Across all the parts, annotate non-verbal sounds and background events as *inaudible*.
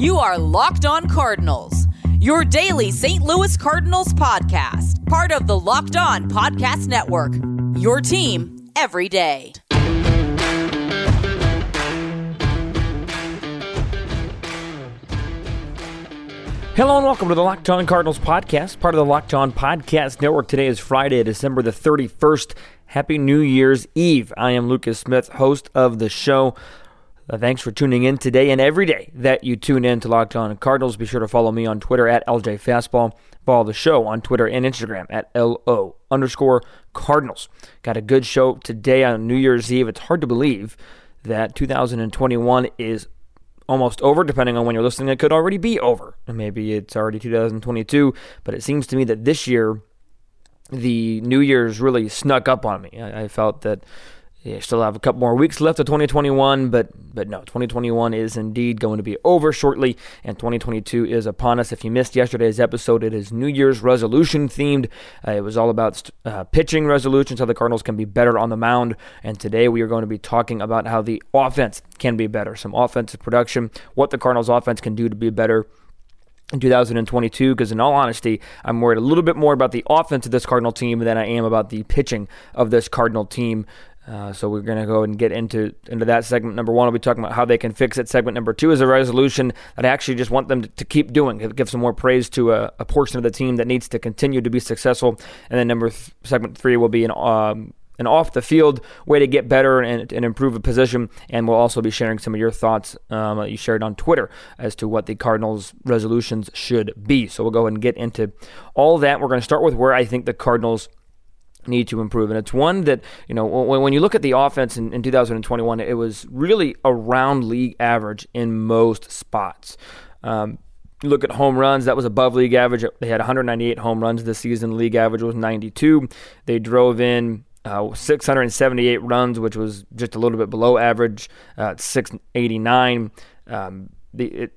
You are Locked On Cardinals, your daily St. Louis Cardinals podcast, part of the Locked On Podcast Network. Your team every day. Hello and welcome to the Locked On Cardinals podcast, part of the Locked On Podcast Network. Today is Friday, December the 31st. Happy New Year's Eve. I am Lucas Smith, host of the show. Uh, thanks for tuning in today and every day that you tune in to Locked On Cardinals. Be sure to follow me on Twitter at LJ Fastball. Follow the show on Twitter and Instagram at LO underscore Cardinals. Got a good show today on New Year's Eve. It's hard to believe that 2021 is almost over, depending on when you're listening. It could already be over. Maybe it's already 2022, but it seems to me that this year, the New Year's really snuck up on me. I, I felt that you still have a couple more weeks left of 2021, but but no, 2021 is indeed going to be over shortly, and 2022 is upon us. If you missed yesterday's episode, it is New Year's resolution themed. Uh, it was all about uh, pitching resolutions, how the Cardinals can be better on the mound, and today we are going to be talking about how the offense can be better, some offensive production, what the Cardinals offense can do to be better in 2022 because in all honesty i'm worried a little bit more about the offense of this cardinal team than i am about the pitching of this cardinal team uh, so we're going to go and get into into that segment number one. We'll be talking about how they can fix it. Segment number two is a resolution that I actually just want them to, to keep doing. Give some more praise to a, a, portion of the team that needs to continue to be successful. And then number th- segment three will be an um, an off the field way to get better and, and, improve a position. And we'll also be sharing some of your thoughts um, that you shared on Twitter as to what the Cardinals' resolutions should be. So we'll go ahead and get into all that. We're going to start with where I think the Cardinals need to improve. And it's one that, you know, when, you look at the offense in, in 2021, it was really around league average in most spots. Um, you look at home runs, that was above league average. They had 198 home runs this season. League average was 92. They drove in uh, 678 runs, which was just a little bit below average, uh, 689. Um, the, it,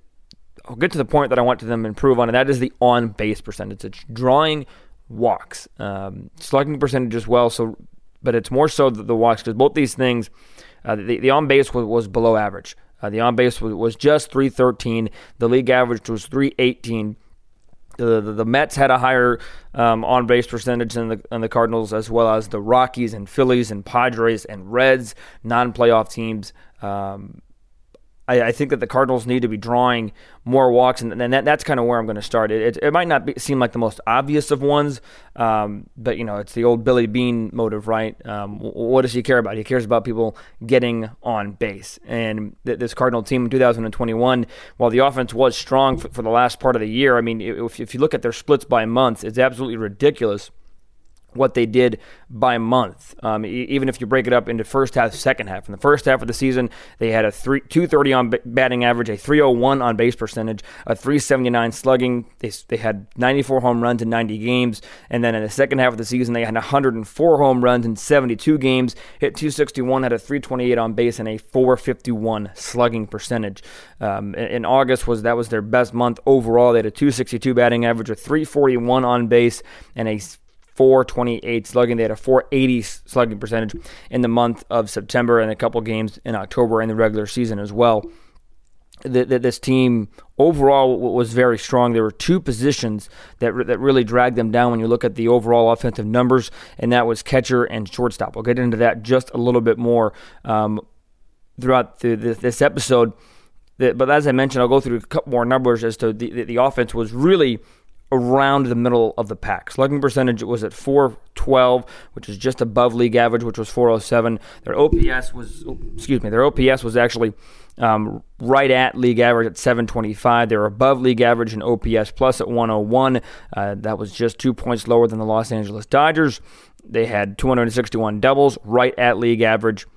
I'll get to the point that I want to them improve on, and that is the on base percentage. It's drawing walks, um, slugging percentage as well. So, but it's more so the, the walks because both these things, uh, the, the on base was, was, below average. Uh, the on base was, was, just 313. The league average was 318. The, the, the Mets had a higher um, on base percentage than the, than the Cardinals, as well as the Rockies and Phillies and Padres and Reds, non playoff teams. Um, I, I, think that the Cardinals need to be drawing more walks, and, and that, that's kind of where I'm going to start. It, it, it might not be, seem like the most obvious of ones, um, but you know it's the old Billy Beane motive, right? Um, what does he care about? He cares about people getting on base. And th- this Cardinal team in 2021, while the offense was strong for, for the last part of the year, I mean, if, if you look at their splits by month, it's absolutely ridiculous what they did by month. Um, even if you break it up into first half, second half. In the first half of the season, they had a three, 230 on batting average, a 301 on base percentage, a 379 slugging. They, they had 94 home runs in 90 games. And then in the second half of the season, they had 104 home runs in 72 games, hit 261, had a 328 on base, and a 451 slugging percentage. Um, in, in August was that was their best month overall. They had a 262 batting average, a 341 on base, and a 428 slugging. They had a 480 slugging percentage in the month of September and a couple games in October in the regular season as well. That this team overall was very strong. There were two positions that that really dragged them down when you look at the overall offensive numbers, and that was catcher and shortstop. We'll get into that just a little bit more um, throughout the, this episode. But as I mentioned, I'll go through a couple more numbers as to the, the offense was really around the middle of the pack. Slugging percentage was at 412, which is just above league average, which was 407. Their OPS was, excuse me, their OPS was actually um, right at league average at 725. They were above league average in OPS plus at 101. Uh, that was just two points lower than the Los Angeles Dodgers. They had 261 doubles, right at league average.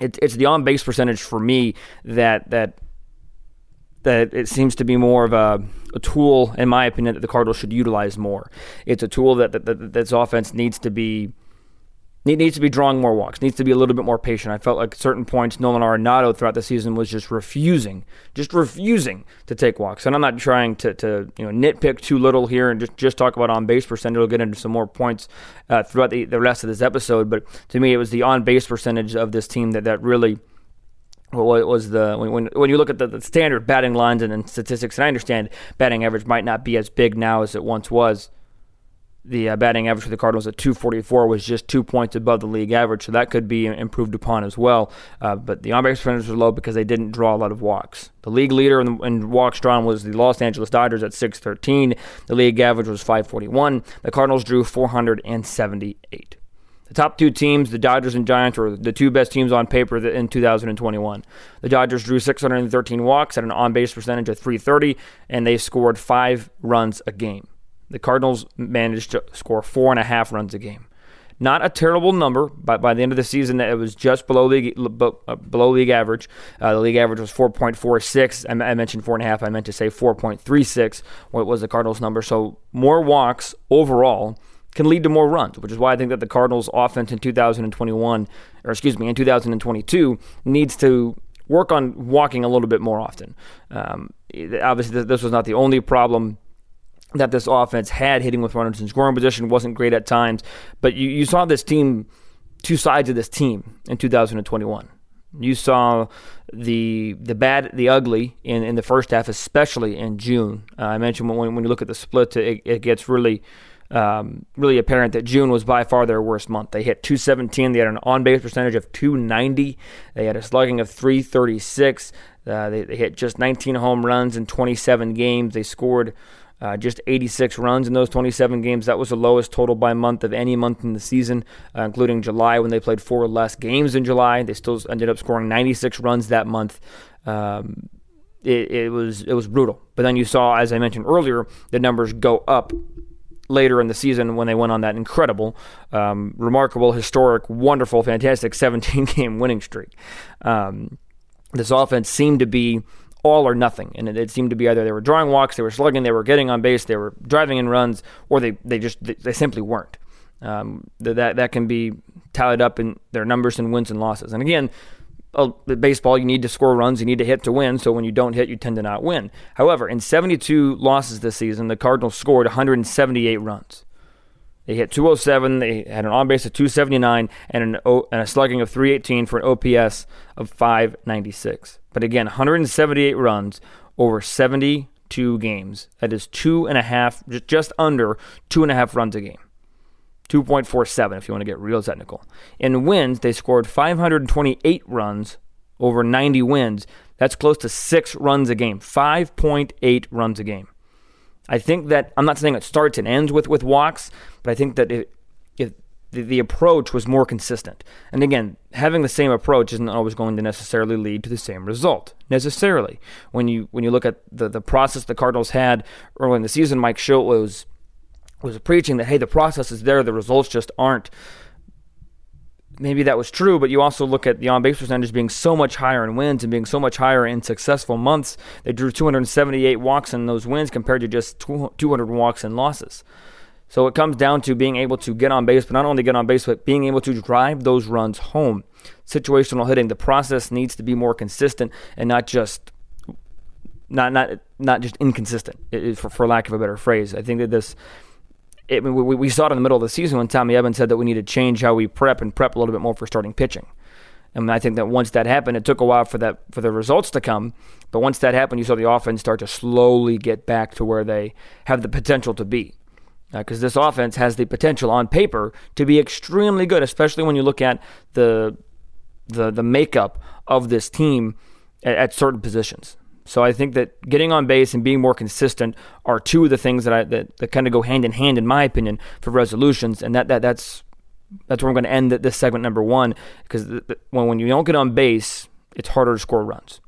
It, it's the on base percentage for me that that that it seems to be more of a, a, tool, in my opinion, that the Cardinals should utilize more. It's a tool that, that, that this offense needs to be needs to be drawing more walks, needs to be a little bit more patient. I felt like at certain points, Nolan Arenado throughout the season was just refusing, just refusing to take walks. And I'm not trying to, to you know nitpick too little here and just, just talk about on base percentage. We'll get into some more points uh, throughout the, the rest of this episode. But to me, it was the on base percentage of this team that, that really – what was the when when you look at the, the standard batting lines and, and statistics, and I understand batting average might not be as big now as it once was. The uh, batting average for the Cardinals at 244 was just two points above the league average, so that could be improved upon as well. Uh, but the on base percentage was low because they didn't draw a lot of walks. The league leader in, in walks drawn was the Los Angeles Dodgers at 613. The league average was 541. The Cardinals drew 478. The top two teams, the Dodgers and Giants, were the two best teams on paper in 2021. The Dodgers drew 613 walks at an on base percentage of 330, and they scored five runs a game. The Cardinals managed to score four and a half runs a game. Not a terrible number, but by the end of the season, it was just below league uh, below league average. Uh, the league average was 4.46. I, I mentioned four and a half. I meant to say 4.36. What was the Cardinals' number? So more walks overall can lead to more runs, which is why I think that the Cardinals' offense in 2021, or excuse me, in 2022, needs to work on walking a little bit more often. Um, obviously, this was not the only problem that this offense had hitting with runners in scoring position wasn't great at times, but you, you saw this team, two sides of this team in 2021. You saw the the bad, the ugly in, in the first half, especially in June. Uh, I mentioned when, when you look at the split, it, it gets really um, really apparent that June was by far their worst month. They hit 217. They had an on base percentage of 290. They had a slugging of 336. Uh, they, they, hit just 19 home runs in 27 games. They scored uh, just 86 runs in those 27 games. That was the lowest total by month of any month in the season, uh, including July when they played four less games in July. They still ended up scoring 96 runs that month. Um, it, it was it was brutal. But then you saw, as I mentioned earlier, the numbers go up later in the season when they went on that incredible, um, remarkable, historic, wonderful, fantastic 17 *laughs* game winning streak. Um, this offense seemed to be all or nothing, and it, it, seemed to be either they were drawing walks, they were slugging, they were getting on base, they were driving in runs, or they they just they simply weren't. Um, that that can be tallied up in their numbers and wins and losses. And again, baseball, you need to score runs, you need to hit to win. So when you don't hit, you tend to not win. However, in 72 losses this season, the Cardinals scored 178 runs. They hit 207. They had an on base of 279 and, an o, and a slugging of 318 for an OPS of 596. But again, 178 runs over 72 games. That is two and a half, just under two and a half runs a game. 2.47 if you want to get real technical. In wins, they scored 528 runs over 90 wins. That's close to six runs a game. 5.8 runs a game. I think that I'm not saying it starts and ends with with walks, but I think that it, it the, the approach was more consistent. And again, having the same approach isn't always going to necessarily lead to the same result. Necessarily, when you when you look at the the process the Cardinals had early in the season, Mike Shildt was was preaching that hey, the process is there, the results just aren't. Maybe that was true, but you also look at the on base percentage being so much higher in wins and being so much higher in successful months. They drew 278 walks in those wins compared to just 200 walks in losses. So it comes down to being able to get on base, but not only get on base, but being able to drive those runs home. Situational hitting, the process needs to be more consistent and not just not not not just inconsistent, for, for lack of a better phrase. I think that this it, we, we saw it in the middle of the season when Tommy Evans said that we need to change how we prep and prep a little bit more for starting pitching. And I think that once that happened, it took a while for that for the results to come. But once that happened, you saw the offense start to slowly get back to where they have the potential to be. Because uh, this offense has the potential on paper to be extremely good, especially when you look at the the the makeup of this team at, at certain positions. So I think that getting on base and being more consistent are two of the things that I that, that kind of go hand in hand, in my opinion, for resolutions. And that, that that's that's where I'm going to end this segment number one because when when you don't get on base, it's harder to score runs.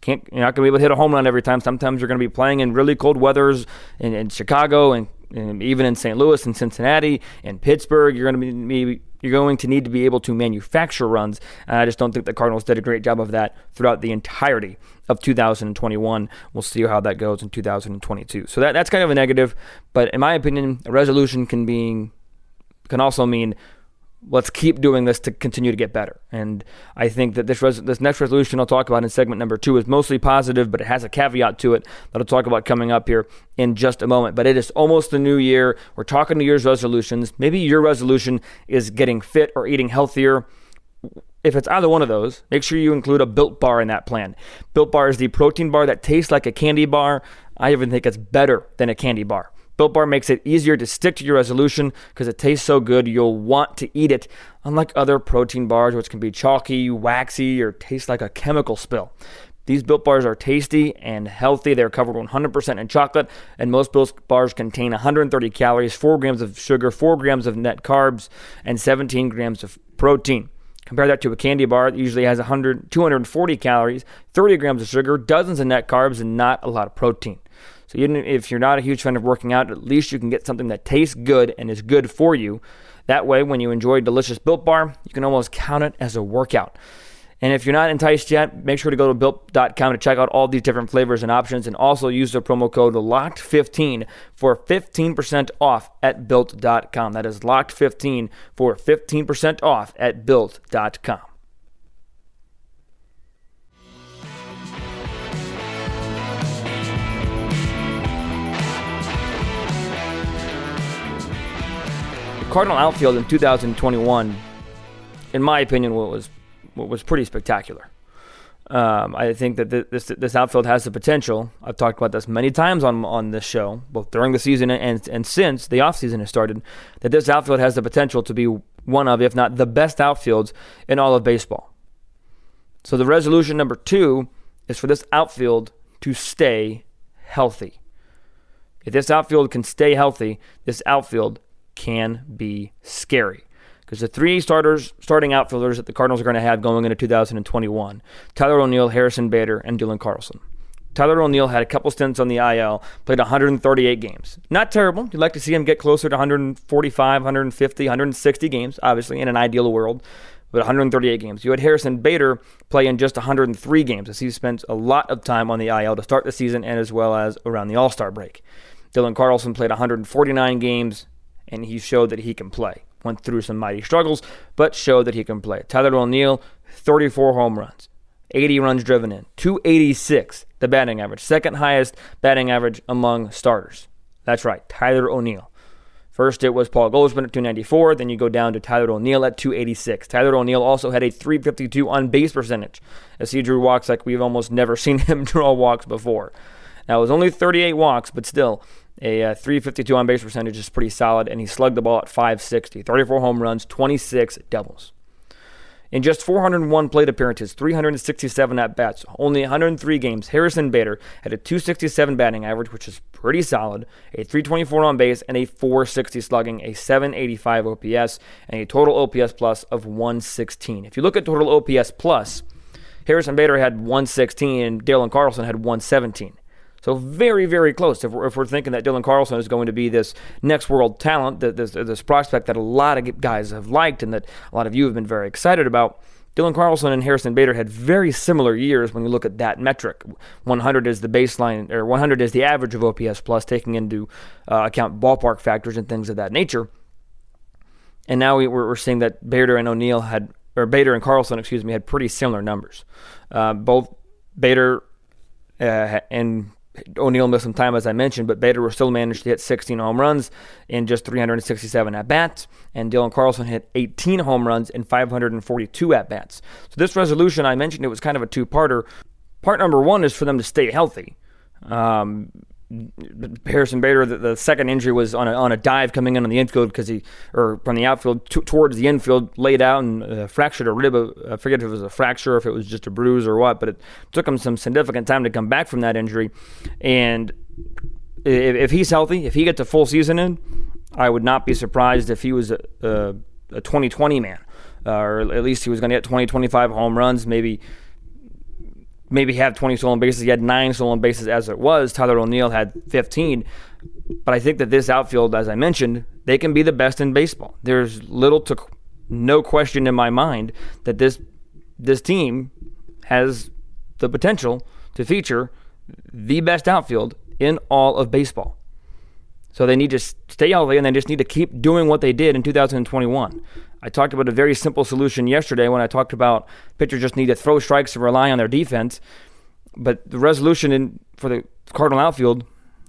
Can't you're not going to be able to hit a home run every time. Sometimes you're going to be playing in really cold weathers in, in Chicago and, and even in St. Louis and Cincinnati and Pittsburgh. You're going to be you're going to need to be able to manufacture runs. And I just don't think the Cardinals did a great job of that throughout the entirety of 2021. We'll see how that goes in 2022. So that, that's kind of a negative. But in my opinion, a resolution can be can also mean let's keep doing this to continue to get better. And I think that this res- this next resolution I'll talk about in segment number two is mostly positive, but it has a caveat to it that I'll talk about coming up here in just a moment. But it is almost the new year. We're talking New Year's resolutions. Maybe your resolution is getting fit or eating healthier. if it's either one of those, make sure you include a Built Bar in that plan. Built Bar is the protein bar that tastes like a candy bar. I even think it's better than a candy bar. Built Bar makes it easier to stick to your resolution because it tastes so good you'll want to eat it, unlike other protein bars which can be chalky, waxy, or taste like a chemical spill. These Built Bars are tasty and healthy. They're covered 100% in chocolate, and most Built Bars contain 130 calories, 4 grams of sugar, 4 grams of net carbs, and 17 grams of protein. Compare that to a candy bar that usually has 100, 240 calories, 30 grams of sugar, dozens of net carbs, and not a lot of protein. So even if you're not a huge fan of working out, at least you can get something that tastes good and is good for you. That way, when you enjoy a delicious Built Bar, you can almost count it as a workout. And if you're not enticed yet, make sure to go to built.com to check out all these different flavors and options and also use the promo code LOCKED15 for 15% off at built.com. That is LOCKED15 for 15% off at built.com. Cardinal outfield in 2021, in my opinion, was was pretty spectacular. Um, I think that this this outfield has the potential. I've talked about this many times on on this show, both during the season and and since the offseason has started, that this outfield has the potential to be one of, if not the best outfields in all of baseball. So the resolution number two is for this outfield to stay healthy. If this outfield can stay healthy, this outfield can be scary. Because the three starters, starting outfielders that the Cardinals are going to have going into 2021 Tyler O'Neill, Harrison Bader, and Dylan Carlson. Tyler O'Neill had a couple stints on the IL, played 138 games. Not terrible. You'd like to see him get closer to 145, 150, 160 games, obviously, in an ideal world, but 138 games. You had Harrison Bader play in just 103 games, as he spent a lot of time on the IL to start the season and as well as around the All Star break. Dylan Carlson played 149 games, and he showed that he can play. Went through some mighty struggles, but showed that he can play. Tyler O'Neill, 34 home runs, 80 runs driven in, 286, the batting average, second highest batting average among starters. That's right, Tyler O'Neill. First, it was Paul Goldschmidt at 294. Then you go down to Tyler O'Neill at 286. Tyler O'Neill also had a 352 on base percentage, as he drew walks like we've almost never *laughs* seen him draw walks before. Now, it was only 38 walks, but still, a uh, 352 on base percentage is pretty solid, and he slugged the ball at 560. 34 home runs, 26 doubles. In just 401 plate appearances, 367 at bats, only 103 games, Harrison Bader had a 267 batting average, which is pretty solid, a 324 on base, and a 460 slugging, a 785 OPS, and a total OPS plus of 116. If you look at total OPS plus, Harrison Bader had 116 and Dylan Carlson had 117. So very, very close. If we're, if we're thinking that Dylan Carlson is going to be this next world talent, this, this prospect that a lot of guys have liked and that a lot of you have been very excited about, Dylan Carlson and Harrison Bader had very similar years when you look at that metric. 100 is the baseline, or 100 is the average of OPS plus, taking into uh, account ballpark factors and things of that nature. And now we, are seeing that Bader and O'Neill had, or Bader and Carlson, excuse me, had pretty similar numbers. Uh, both Bader uh, and O'Neill missed some time, as I mentioned, but Bader still managed to hit 16 home runs in just 367 at bats, and Dylan Carlson hit 18 home runs in 542 at bats. So, this resolution, I mentioned it was kind of a two parter. Part number one is for them to stay healthy. Um, Harrison Bader, the, the, second injury was on a, on a dive coming in on the infield because he, or from the outfield t- towards the infield, laid out and uh, fractured a rib. I forget if it was a fracture, if it was just a bruise or what, but it took him some significant time to come back from that injury. And if, if he's healthy, if he gets a full season in, I would not be surprised if he was a, a, a 2020 man, uh, or at least he was going to get 20, 25 home runs, maybe maybe have 20 stolen bases. He had nine stolen bases as it was. Tyler O'Neill had 15. But I think that this outfield, as I mentioned, they can be the best in baseball. There's little to no question in my mind that this this team has the potential to feature the best outfield in all of baseball. So they need to stay healthy and they just need to keep doing what they did in 2021. I talked about a very simple solution yesterday when I talked about pitchers just need to throw strikes and rely on their defense. But the resolution in, for the Cardinal outfield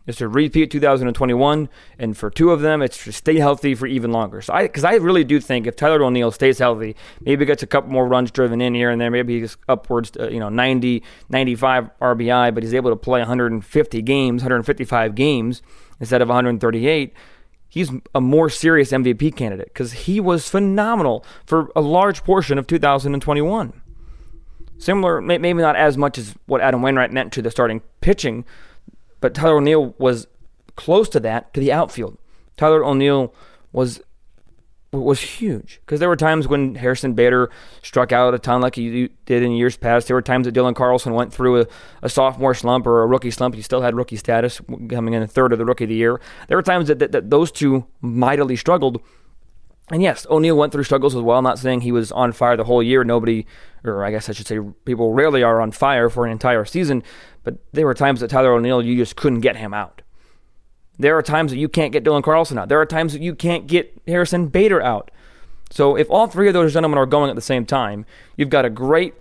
is to repeat 2021, and for two of them, it's to stay healthy for even longer. So I, because I really do think if Tyler O'Neill stays healthy, maybe gets a couple more runs driven in here and there, maybe he's upwards, to, you know, 90, 95 RBI, but he's able to play 150 games, 155 games instead of 138. He's a more serious MVP candidate because he was phenomenal for a large portion of 2021. Similar, maybe not as much as what Adam Wainwright meant to the starting pitching but Tyler O'Neill was close to that to the outfield. Tyler O'Neill was was huge because there were times when Harrison Bader struck out a ton like he did in years past. There were times that Dylan Carlson went through a, a sophomore slump or a rookie slump. He still had rookie status coming in a third of the rookie of the year. There were times that, that, that those two mightily struggled. And yes, O'Neill went through struggles as well. I'm not saying he was on fire the whole year. Nobody, or I guess I should say, people rarely are on fire for an entire season. But there were times that Tyler O'Neill, you just couldn't get him out. There are times that you can't get Dylan Carlson out. There are times that you can't get Harrison Bader out. So if all three of those gentlemen are going at the same time, you've got a great,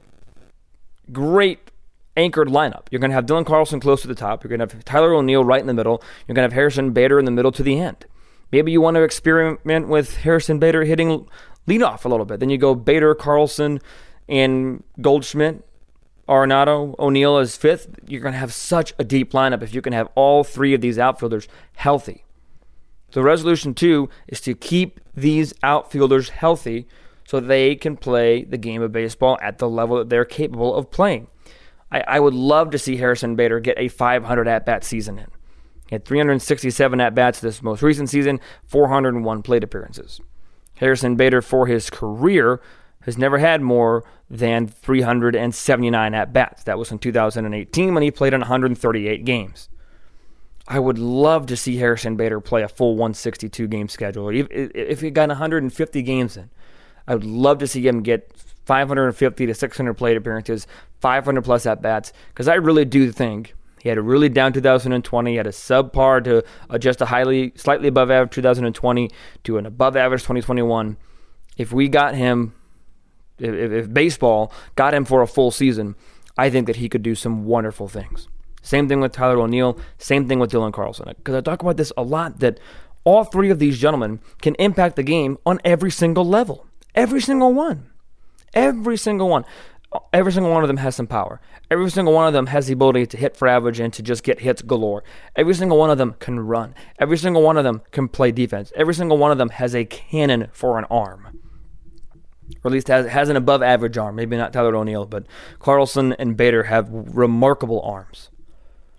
great anchored lineup. You're going to have Dylan Carlson close to the top. You're going to have Tyler O'Neill right in the middle. You're going to have Harrison Bader in the middle to the end. Maybe you want to experiment with Harrison Bader hitting leadoff a little bit. Then you go Bader, Carlson, and Goldschmidt Arenado, O'Neill as fifth, you're going to have such a deep lineup if you can have all three of these outfielders healthy. So, resolution two is to keep these outfielders healthy so they can play the game of baseball at the level that they're capable of playing. I, I would love to see Harrison Bader get a 500 at bat season in. He had 367 at bats this most recent season, 401 plate appearances. Harrison Bader, for his career, has never had more than 379 at bats. That was in 2018 when he played in 138 games. I would love to see Harrison Bader play a full 162 game schedule. If, he got 150 games in, I would love to see him get 550 to 600 plate appearances, 500 plus at bats, because I really do think he had a really down 2020. He had a subpar to just a highly, slightly above average 2020 to an above average 2021. If we got him if, if baseball got him for a full season, I think that he could do some wonderful things. Same thing with Tyler O'Neill. Same thing with Dylan Carlson. Because I talk about this a lot that all three of these gentlemen can impact the game on every single level. Every single one. Every single one. Every single one of them has some power. Every single one of them has the ability to hit for average and to just get hits galore. Every single one of them can run. Every single one of them can play defense. Every single one of them has a cannon for an arm or at least has, has an above average arm. Maybe not Tyler O'Neill, but Carlson and Bader have remarkable arms.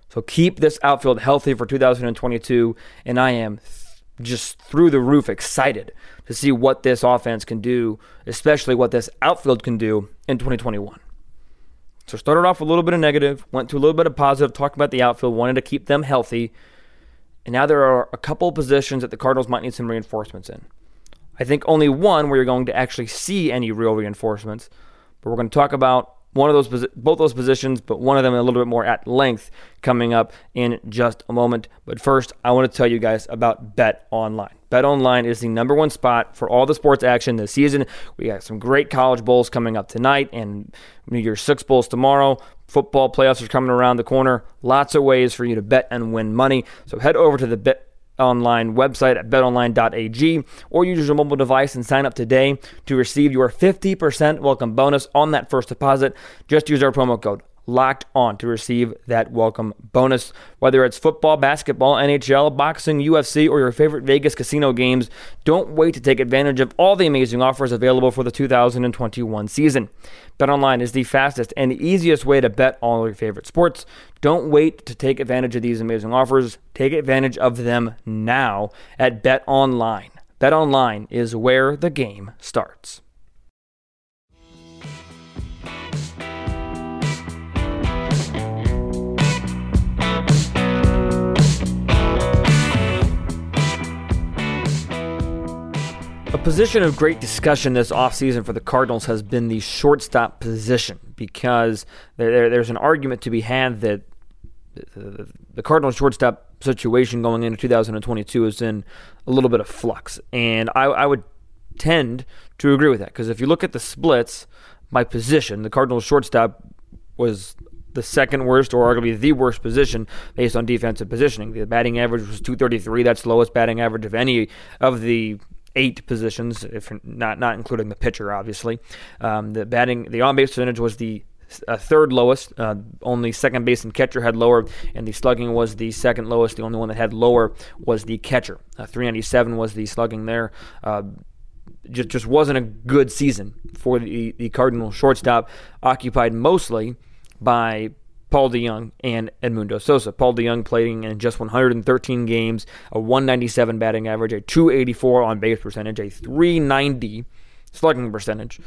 So keep this outfield healthy for 2022, and I am th- just through the roof excited to see what this offense can do, especially what this outfield can do in 2021. So started off a little bit of negative, went to a little bit of positive, talking about the outfield, wanted to keep them healthy, and now there are a couple positions that the Cardinals might need some reinforcements in. I think only one where you're going to actually see any real reinforcements. But we're going to talk about one of those both those positions, but one of them a little bit more at length coming up in just a moment. But first, I want to tell you guys about Bet Online. Bet Online is the number one spot for all the sports action this season. We got some great college bowls coming up tonight and New Year's Six bowls tomorrow. Football playoffs are coming around the corner. Lots of ways for you to bet and win money. So head over to the Bet online website at betonline.ag or use your mobile device and sign up today to receive your 50% welcome bonus on that first deposit. Just use our promo code locked on to receive that welcome bonus. Whether it's football, basketball, NHL, boxing, UFC, or your favorite Vegas casino games, don't wait to take advantage of all the amazing offers available for the 2021 season. BetOnline is the fastest and easiest way to bet all your favorite sports. Don't wait to take advantage of these amazing offers. Take advantage of them now at BetOnline. BetOnline is where the game starts. Position of great discussion this offseason for the Cardinals has been the shortstop position because there, there's an argument to be had that the, the Cardinals shortstop situation going into 2022 is in a little bit of flux. And I, I would tend to agree with that because if you look at the splits by position, the Cardinals shortstop was the second worst or arguably the worst position based on defensive positioning. The batting average was 233. That's the lowest batting average of any of the eight positions, if not not including the pitcher, obviously. Um, the batting, the on base percentage was the uh, third lowest. Uh, only second base and catcher had lower, and the slugging was the second lowest. The only one that had lower was the catcher. Uh, 397 was the slugging there. Uh, just just wasn't a good season for the the Cardinal shortstop, occupied mostly by Paul DeJong and Edmundo Sosa. Paul DeJong playing in just 113 games, a 197 batting average, a 284 on base percentage, a 390 slugging percentage,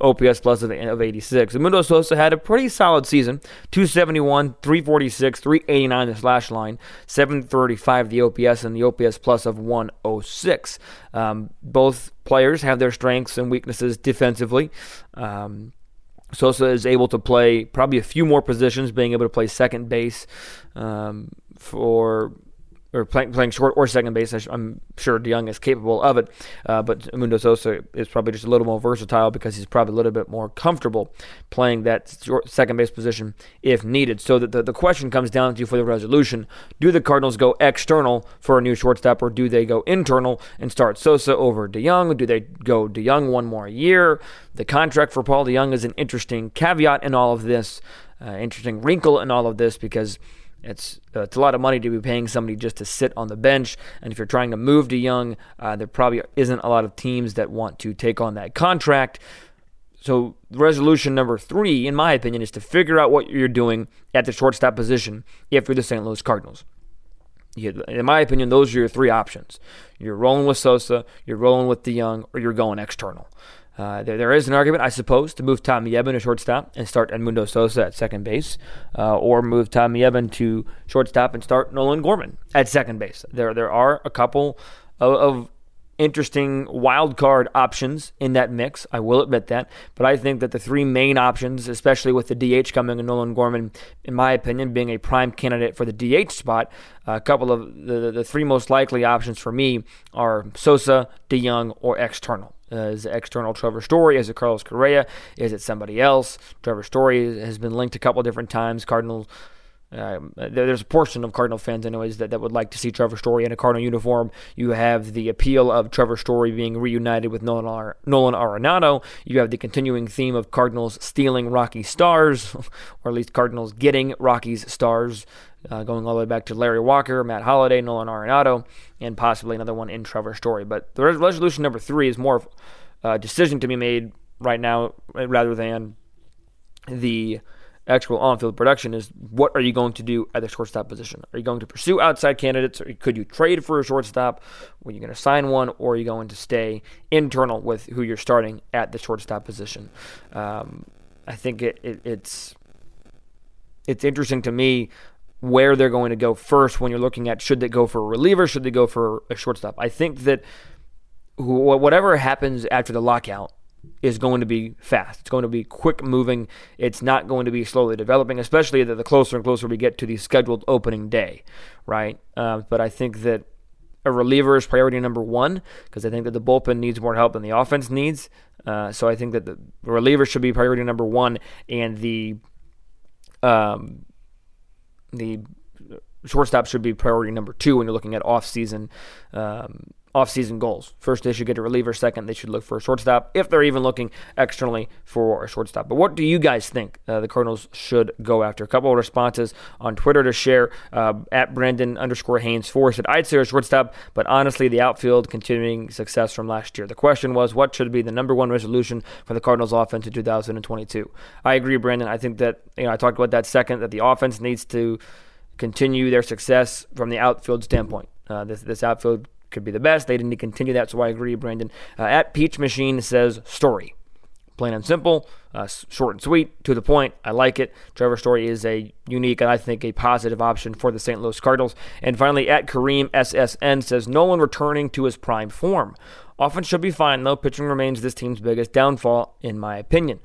OPS plus of, of 86. Edmundo Sosa had a pretty solid season 271, 346, 389 the slash line, 735 the OPS, and the OPS plus of 106. Um, both players have their strengths and weaknesses defensively. Um, Sosa is able to play probably a few more positions, being able to play second base um, for or playing, playing short or second base. I'm sure DeJong is capable of it, uh, but Mundo Sosa is probably just a little more versatile because he's probably a little bit more comfortable playing that short, second base position if needed. So that the, the question comes down to you for the resolution: Do the Cardinals go external for a new shortstop, or do they go internal and start Sosa over DeJong? Do they go DeJong one more year? The contract for Paul DeJong is an interesting caveat in all of this, uh, interesting wrinkle in all of this because it's uh, it's a lot of money to be paying somebody just to sit on the bench. And if you're trying to move DeJong, uh, there probably isn't a lot of teams that want to take on that contract. So resolution number three, in my opinion, is to figure out what you're doing at the shortstop position if you're the St. Louis Cardinals. In my opinion, those are your three options. You're rolling with Sosa, you're rolling with DeJong, or you're going external. Uh, there, there is an argument, I suppose, to move Tommy Edman to shortstop and start Edmundo Sosa at second base, uh, or move Tommy Edman to shortstop and start Nolan Gorman at second base. There, there are a couple of, of interesting wild card options in that mix. I will admit that, but I think that the three main options, especially with the DH coming and Nolan Gorman, in my opinion, being a prime candidate for the DH spot, a couple of the, the three most likely options for me are Sosa, DeJong, or external. Uh, is it external Trevor Story? Is it Carlos Correa? Is it somebody else? Trevor Story has been linked a couple different times. Cardinals. Uh, there's a portion of Cardinal fans, anyways, that, that would like to see Trevor Story in a Cardinal uniform. You have the appeal of Trevor Story being reunited with Nolan, Ar- Nolan Arenado. You have the continuing theme of Cardinals stealing Rocky stars, *laughs* or at least Cardinals getting Rocky's stars uh, going all the way back to Larry Walker, Matt Holliday, Nolan Arenado, and possibly another one in Trevor Story. But the resolution number three is more a uh, decision to be made right now rather than the actual on-field production is what are you going to do at the shortstop position? Are you going to pursue outside candidates, or could you trade for a shortstop? Are you going to sign one, or are you going to stay internal with who you're starting at the shortstop position? Um, I think it, it, it's it's interesting to me where they're going to go first when you're looking at should they go for a reliever, should they go for a shortstop. I think that whatever happens after the lockout is going to be fast. It's going to be quick moving. It's not going to be slowly developing, especially the, the closer and closer we get to the scheduled opening day, right? Uh, but I think that a reliever is priority number one because I think that the bullpen needs more help than the offense needs. Uh, so I think that the reliever should be priority number one, and the um, the shortstop should be priority number two when you're looking at off-season um, off-season goals. First, they should get a reliever. Second, they should look for a shortstop if they're even looking externally for a shortstop. But what do you guys think uh, the Cardinals should go after? A couple of responses on Twitter to share uh, at Brandon underscore Haynes four said I'd say a shortstop, but honestly, the outfield continuing success from last year. The question was what should be the number one resolution for the Cardinals offense in 2022. I agree, Brandon. I think that you know I talked about that second that the offense needs to continue their success from the outfield standpoint. Uh, this this outfield could be the best. They didn't continue that, so I agree, Brandon. Uh, at Peach Machine says story. Plain and simple, uh, short and sweet, to the point. I like it. Trevor Story is a unique and I think a positive option for the St. Louis Cardinals. And finally, at Kareem SSN says Nolan returning to his prime form. Offense should be fine, though. Pitching remains this team's biggest downfall, in my opinion.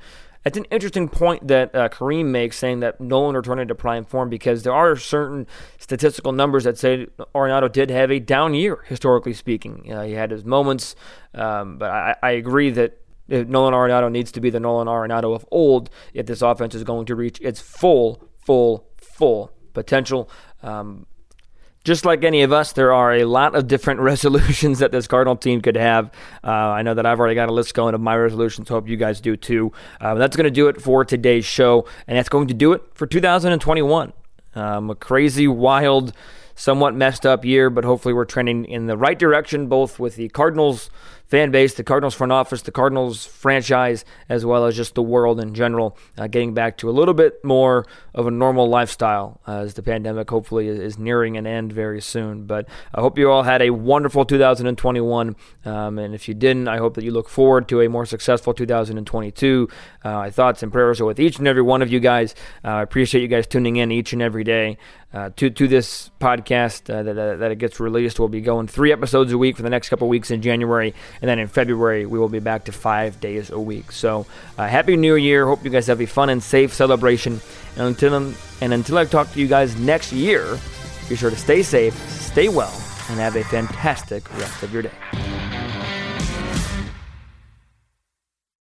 It's an interesting point that uh, Kareem makes, saying that Nolan returned to prime form because there are certain statistical numbers that say Arenado did have a down year, historically speaking. Uh, he had his moments, um, but I, I agree that Nolan Arenado needs to be the Nolan Arenado of old if this offense is going to reach its full full, full potential. Um, just like any of us, there are a lot of different *laughs* resolutions that this Cardinal team could have. Uh, I know that I've already got a list going of my resolutions. Hope you guys do too. Uh, that's going to do it for today's show, and that's going to do it for 2021. Um, a crazy, wild, somewhat messed up year, but hopefully we're trending in the right direction, both with the Cardinals fan base, the Cardinals front office, the Cardinals franchise, as well as just the world in general, uh, getting back to a little bit more of a normal lifestyle uh, as the pandemic hopefully is, nearing an end very soon. But I hope you all had a wonderful 2021. Um, and if you didn't, I hope that you look forward to a more successful 2022. Uh, my thoughts and prayers are with each and every one of you guys. Uh, I appreciate you guys tuning in each and every day uh, to to this podcast uh, that, that it gets released. We'll be going three episodes a week for the next couple weeks in January, and then in February we will be back to five days a week. So uh, happy New Year! Hope you guys have a fun and safe celebration. And until and until I talk to you guys next year, be sure to stay safe, stay well, and have a fantastic rest of your day.